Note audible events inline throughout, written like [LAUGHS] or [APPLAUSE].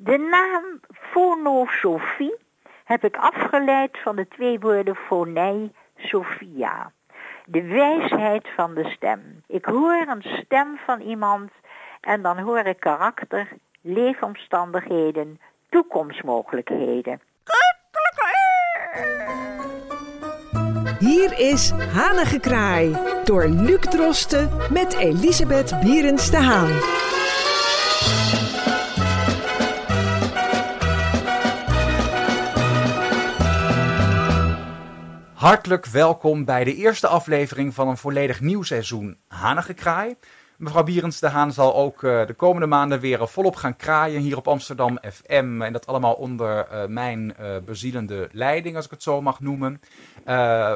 De naam fonosofie heb ik afgeleid van de twee woorden fonei, Sophia. De wijsheid van de stem. Ik hoor een stem van iemand en dan hoor ik karakter, leefomstandigheden, toekomstmogelijkheden. Hier is Hanengekraai door Luc Drosten met Elisabeth Bierens de Haan. Hartelijk welkom bij de eerste aflevering van een volledig nieuw seizoen Hanengekraai. Mevrouw Bierens de Haan zal ook uh, de komende maanden weer volop gaan kraaien hier op Amsterdam FM. En dat allemaal onder uh, mijn bezielende leiding, als ik het zo mag noemen.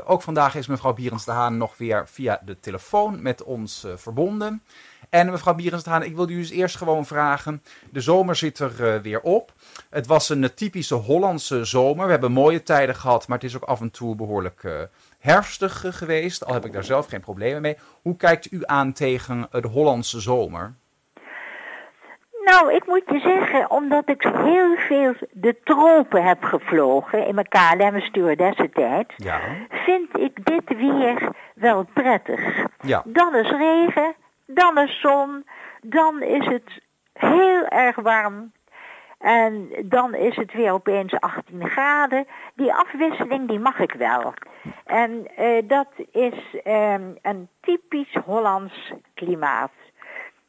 ook vandaag is mevrouw Bierens de Haan nog weer via de telefoon met ons verbonden. En mevrouw Bierens de Haan, ik wilde u dus eerst gewoon vragen. De zomer zit er weer op. Het was een typische Hollandse zomer. We hebben mooie tijden gehad, maar het is ook af en toe behoorlijk herfstig geweest, al heb ik daar zelf geen problemen mee. Hoe kijkt u aan tegen de Hollandse zomer? Nou, ik moet je zeggen, omdat ik heel veel de tropen heb gevlogen in mijn KLM stewardessentijd, ja. vind ik dit weer wel prettig. Ja. Dan is regen, dan is zon, dan is het heel erg warm. En dan is het weer opeens 18 graden. Die afwisseling die mag ik wel. En uh, dat is um, een typisch Hollands klimaat.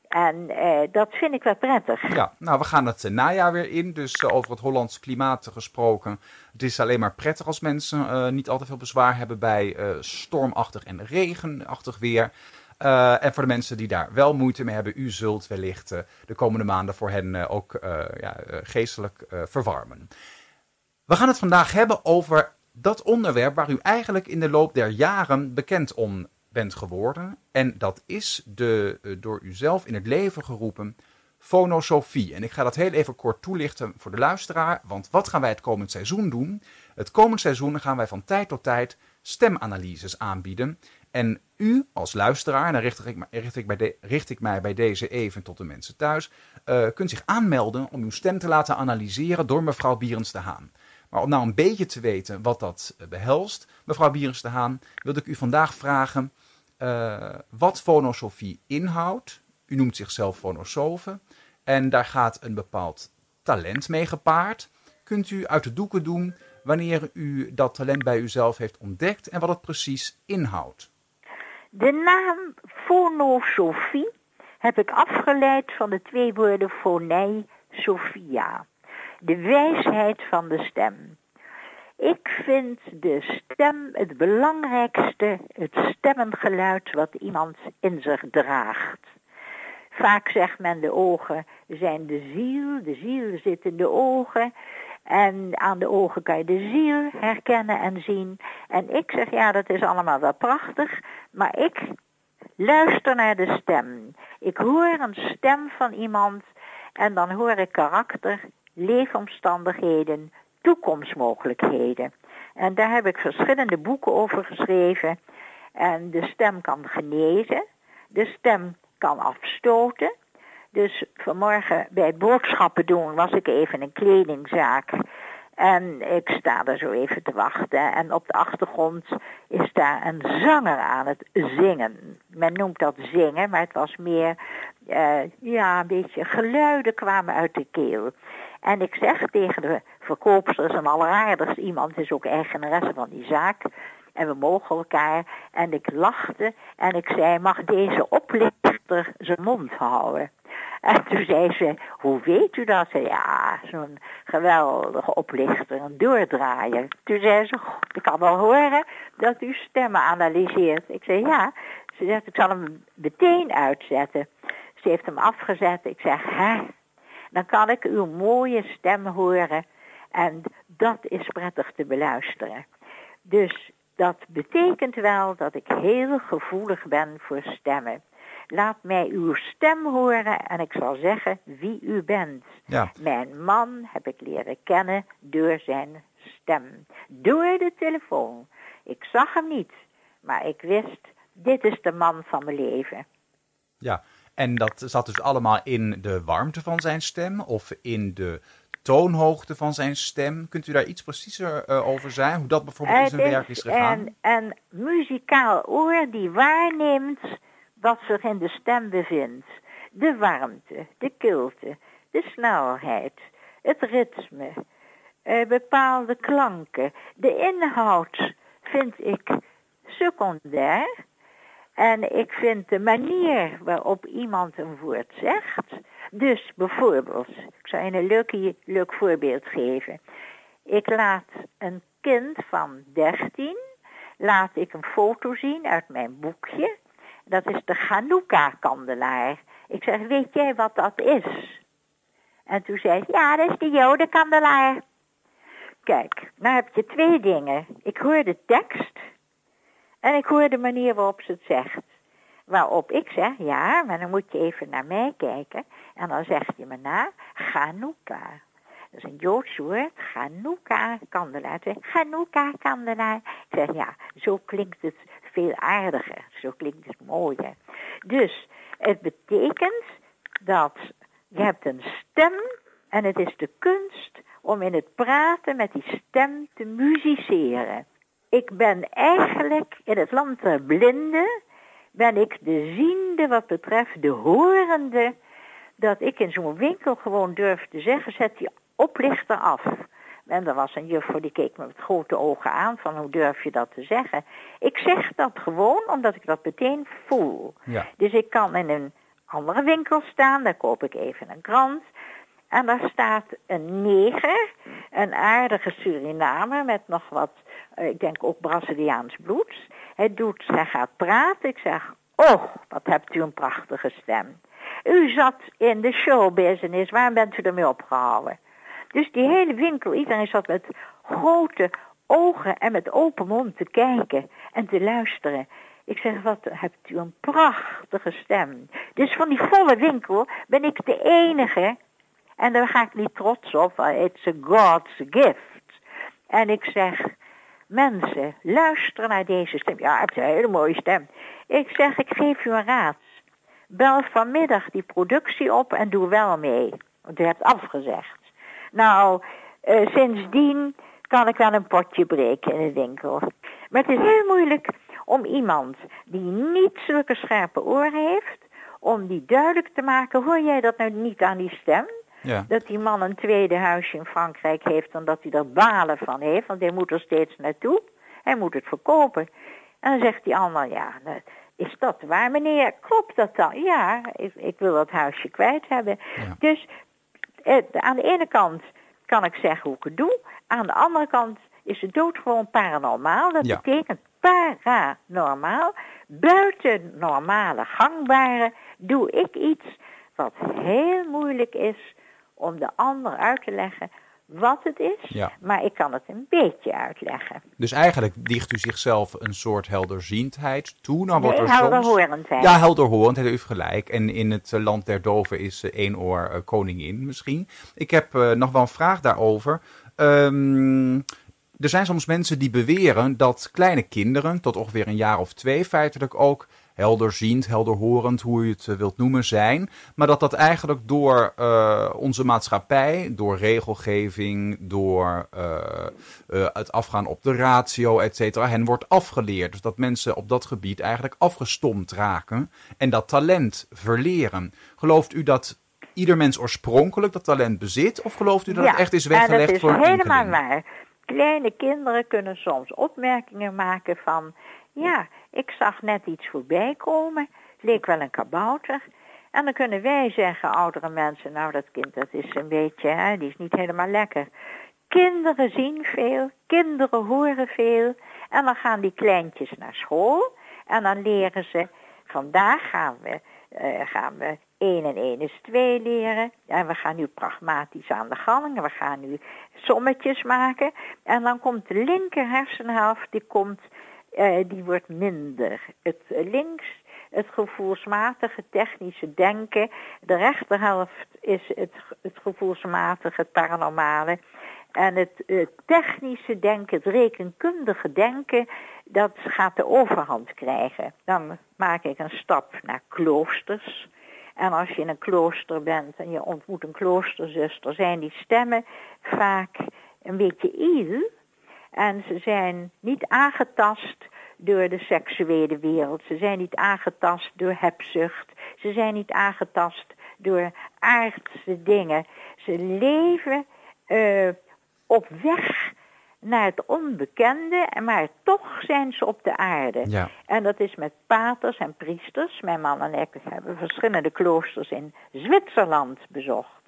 En uh, dat vind ik wel prettig. Ja, nou we gaan het najaar weer in. Dus uh, over het Hollands klimaat gesproken. Het is alleen maar prettig als mensen niet al te veel bezwaar hebben bij stormachtig en regenachtig weer. Uh, en voor de mensen die daar wel moeite mee hebben, u zult wellicht uh, de komende maanden voor hen uh, ook ja, geestelijk verwarmen. We gaan het vandaag hebben over dat onderwerp waar u eigenlijk in de loop der jaren bekend om bent geworden. En dat is de door u zelf in het leven geroepen fonosofie. En ik ga dat heel even kort toelichten voor de luisteraar. Want wat gaan wij het komend seizoen doen? Het komend seizoen gaan wij van tijd tot tijd stemanalyses aanbieden. En u als luisteraar, en dan richt ik, richt ik, bij richt ik mij bij deze even tot de mensen thuis, uh, kunt zich aanmelden om uw stem te laten analyseren door mevrouw Bierens de Haan. Maar om nou een beetje te weten wat dat eh, behelst, mevrouw Bierens de Haan, wilde ik u vandaag vragen uh, wat fonosofie inhoudt. U noemt zichzelf fonosofe en daar gaat een bepaald talent mee gepaard. Kunt u uit de doeken doen wanneer u dat talent bij uzelf heeft ontdekt en wat het precies inhoudt? De naam fonosofie heb ik afgeleid van de twee woorden fonei, Sophia. De wijsheid van de stem. Ik vind de stem het belangrijkste, het stemmengeluid wat iemand in zich draagt. Vaak zegt men de ogen zijn de ziel, de ziel zit in de ogen. En aan de ogen kan je de ziel herkennen en zien. En ik zeg, ja, dat is allemaal wel prachtig, maar ik luister naar de stem. Ik hoor een stem van iemand en dan hoor ik karakter, leefomstandigheden, toekomstmogelijkheden. En daar heb ik verschillende boeken over geschreven. En de stem kan genezen, de stem kan afstoten, dus vanmorgen bij boodschappen doen was ik even in een kledingzaak. En ik sta daar zo even te wachten. En op de achtergrond is daar een zanger aan het zingen. Men noemt dat zingen, maar het was meer, uh, ja, een beetje geluiden kwamen uit de keel. En ik zeg tegen de verkoopsters, een alleraardigst iemand, is ook eigenaresse van die zaak. En we mogen elkaar. En ik lachte en ik zei, mag deze oplichter zijn mond houden? [LAUGHS] En toen zei ze, hoe weet u dat? Ja, zo'n geweldige oplichter, een doordraaier. Toen zei ze, ik kan wel horen dat u stemmen analyseert. Ik zei, ja. Ze zegt, ik zal hem meteen uitzetten. Ze heeft hem afgezet. Ik zeg, hè? Dan kan ik uw mooie stem horen. En dat is prettig te beluisteren. Dus dat betekent wel dat ik heel gevoelig ben voor stemmen. Laat mij uw stem horen en ik zal zeggen wie u bent. Ja. Mijn man heb ik leren kennen door zijn stem. Door de telefoon. Ik zag hem niet, maar ik wist, dit is de man van mijn leven. Ja, en dat zat dus allemaal in de warmte van zijn stem of in de toonhoogte van zijn stem. Kunt u daar iets preciezer over zijn? Hoe dat bijvoorbeeld in zijn werk is gegaan? Een, een muzikaal oor die waarneemt wat zich in de stem bevindt. De warmte, de kilte, de snelheid, het ritme, uh, bepaalde klanken. De inhoud vind ik secundair. En ik vind de manier waarop iemand een woord zegt. Dus bijvoorbeeld, ik zou je een leuk, leuk voorbeeld geven. Ik laat een kind van 13, laat ik een foto zien uit mijn boekje. Dat is de Hanukkah-kandelaar. Ik zeg, weet jij wat dat is? En toen zei hij, ja, dat is de jodenkandelaar. Kijk, nou heb je twee dingen. Ik hoor de tekst en ik hoor de manier waarop ze het zegt. Waarop ik zeg, ja, maar dan moet je even naar mij kijken. En dan zeg je me na, Chanukka. Dat is een Joods woord, kandelaar. Chanukka, kandelaar. Ik zeg, ja, zo klinkt het veel aardiger. Zo klinkt het mooier. Dus, het betekent dat je hebt een stem en het is de kunst om in het praten met die stem te musiceren. Ik ben eigenlijk in het land der blinden, ben ik de ziende wat betreft de horende, dat ik in zo'n winkel gewoon durf te zeggen, zet die oplichter af. En er was een juffrouw die keek me met grote ogen aan van hoe durf je dat te zeggen. Ik zeg dat gewoon omdat ik dat meteen voel. Ja. Dus ik kan in een andere winkel staan, daar koop ik even een krant. En daar staat een neger, een aardige Surinamer met nog wat, eh, ik denk ook Braziliaans bloed. Hij doet, hij gaat praten. Ik zeg, oh, wat hebt u een prachtige stem. U zat in de showbusiness, waarom bent u ermee opgehouden? Dus die hele winkel, iedereen zat met grote ogen en met open mond te kijken en te luisteren. Ik zeg, wat hebt u een prachtige stem. Dus van die volle winkel ben ik de enige en daar ga ik niet trots op, it's a God's gift. En ik zeg, mensen, luister naar deze stem. Ja, het is een hele mooie stem. Ik zeg, ik geef u een raad. Bel vanmiddag die productie op en doe wel mee. Want u hebt afgezegd. Nou, uh, sindsdien kan ik wel een potje breken in de winkel. Maar het is heel moeilijk om iemand die niet zulke scherpe oren heeft, om die duidelijk te maken, hoor jij dat nou niet aan die stem? Ja. Dat die man een tweede huisje in Frankrijk heeft omdat hij er balen van heeft, want hij moet er steeds naartoe. Hij moet het verkopen. En dan zegt die ander, ja, nou, is dat waar meneer? Klopt dat dan? Ja, ik, ik wil dat huisje kwijt hebben. Dus eh, aan de ene kant kan ik zeggen hoe ik het doe. Aan de andere kant is de dood gewoon paranormaal. Dat betekent paranormaal. Buiten normale gangbare doe ik iets wat heel moeilijk is om de ander uit te leggen wat het is, maar ik kan het een beetje uitleggen. Dus eigenlijk dicht u zichzelf een soort helderziendheid toe. Dan wordt nee, er helderhorendheid. Soms... Ja, helderhorendheid, u heeft gelijk. En in het land der doven is uh, één oor uh, koningin misschien. Ik heb uh, nog wel een vraag daarover. Um, er zijn soms mensen die beweren dat kleine kinderen, tot ongeveer een jaar of twee feitelijk ook, helderziend, helderhorend, hoe je het eh, wilt noemen, zijn. Maar dat dat eigenlijk door uh, onze maatschappij, door regelgeving, door uh, het afgaan op de ratio, et cetera, hen wordt afgeleerd. Dus dat mensen op dat gebied eigenlijk afgestomd raken en dat talent verleren. Gelooft u dat ieder mens oorspronkelijk dat talent bezit? Of gelooft u dat het echt is weggelegd dat is voor helemaal waar. Kleine kinderen kunnen soms opmerkingen maken van... ja, ik zag net iets voorbij komen, leek wel een kabouter. En dan kunnen wij zeggen, oudere mensen, nou dat kind dat is een beetje, hè, die is niet helemaal lekker. Kinderen zien veel, kinderen horen veel. En dan gaan die kleintjes naar school en dan leren ze, vandaag gaan we, uh, gaan we 1 en 1 is 2 leren. En we gaan nu pragmatisch aan de gang. We gaan nu sommetjes maken. En dan komt de linker hersenhelft, die komt uh, die wordt minder. Het links, het gevoelsmatige technische denken. De rechterhelft is het, het gevoelsmatige, het paranormale. En het uh, technische denken, het rekenkundige denken, dat gaat de overhand krijgen. Dan maak ik een stap naar kloosters. En als je in een klooster bent en je ontmoet een kloosterzuster, zijn die stemmen vaak een beetje iel. En ze zijn niet aangetast door de seksuele wereld. Ze zijn niet aangetast door hebzucht. Ze zijn niet aangetast door aardse dingen. Ze leven uh, op weg naar het onbekende, maar toch zijn ze op de aarde. Ja. En dat is met paters en priesters. Mijn man en ik hebben verschillende kloosters in Zwitserland bezocht.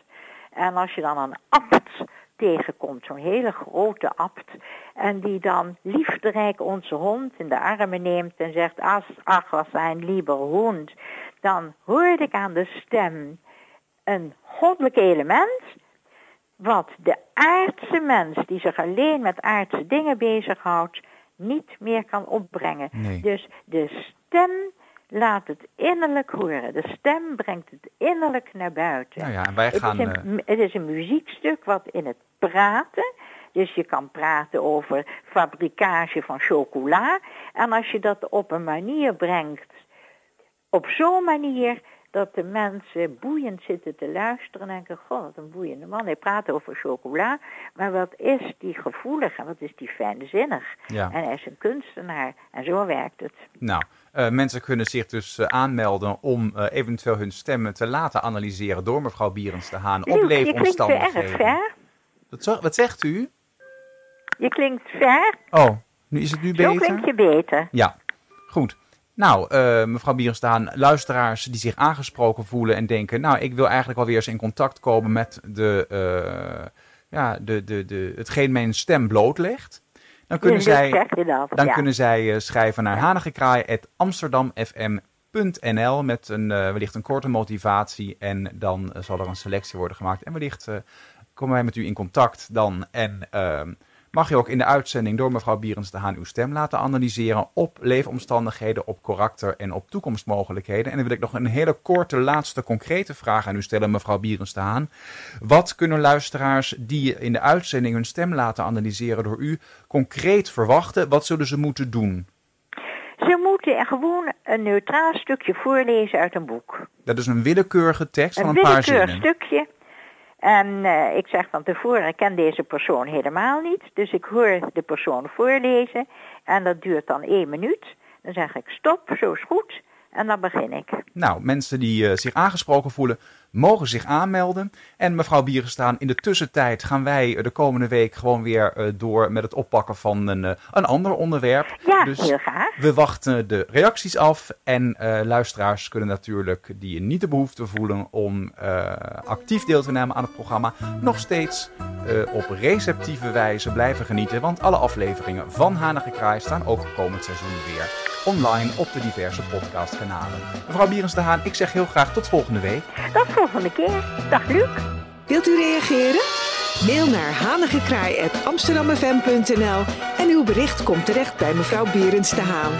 En als je dan een abt tegenkomt, zo'n hele grote abt, en die dan liefderijk onze hond in de armen neemt en zegt, ach, was zijn lieber hond, dan hoorde ik aan de stem een goddelijk element, wat de aardse mens, die zich alleen met aardse dingen bezighoudt, niet meer kan opbrengen. Nee. Dus de stem laat het innerlijk horen. De stem brengt het innerlijk naar buiten. Nou ja, en wij gaan... Het is, een, het is een muziekstuk wat in het praten... Dus je kan praten over fabrikage van chocola. En als je dat op een manier brengt, op zo'n manier dat de mensen boeiend zitten te luisteren en denken, god, wat een boeiende man. Hij praat over chocola, maar wat is die gevoelig en wat is die fijnzinnig. Ja. En hij is een kunstenaar en zo werkt het. Nou, uh, mensen kunnen zich dus uh, aanmelden om uh, eventueel hun stemmen te laten analyseren door mevrouw Bierens te Haan op leefomstandigheden. Klinkt erg ver. Wat, wat zegt u? Je klinkt ver. Oh, nu is het nu beter? Zo klink je beter. Ja, goed. Nou, uh, mevrouw Bierenstaan, luisteraars die zich aangesproken voelen en denken... nou, ik wil eigenlijk wel weer eens in contact komen met de, uh, ja, de, de, de, hetgeen mijn stem blootlegt. Dan kunnen Ja, zij, dan ja. kunnen zij uh, schrijven naar hanigekraai.amsterdamfm.nl met een, uh, wellicht een korte motivatie. En dan zal er een selectie worden gemaakt. En wellicht komen wij met u in contact dan. En uh, mag je ook in de uitzending door mevrouw Bierens de Haan uw stem laten analyseren op leefomstandigheden, op karakter en op toekomstmogelijkheden. En dan wil ik nog een hele korte, laatste, concrete vraag aan u stellen, mevrouw Bierens de Haan. Wat kunnen luisteraars die in de uitzending hun stem laten analyseren door u concreet verwachten? Wat zullen ze moeten doen? Ze moeten gewoon een neutraal stukje voorlezen uit een boek. Dat is een willekeurige tekst van Een een paar willekeurig zinnen. stukje. En uh, ik zeg van tevoren, ik ken deze persoon helemaal niet. Dus ik hoor de persoon voorlezen. En dat duurt dan één minuut. Dan zeg ik stop, zo is goed. En dan begin ik. Nou, mensen die uh, zich aangesproken voelen, mogen zich aanmelden. En mevrouw Bierenstaan, in de tussentijd gaan wij de komende week gewoon weer uh, door met het oppakken van een, uh, een ander onderwerp. Ja, dus heel graag. we wachten de reacties af. En luisteraars kunnen natuurlijk die niet de behoefte voelen om actief deel te nemen aan het programma, nog steeds op receptieve wijze blijven genieten. Want alle afleveringen van Hanige Kraai staan ook komend seizoen weer online op de diverse podcastkanalen. Mevrouw Bierens de Haan, ik zeg heel graag tot volgende week. Tot volgende keer. Dag Luc. Wilt u reageren? Mail naar hanigekraai.amsterdammefm.nl en uw bericht komt terecht bij mevrouw Bierens de Haan.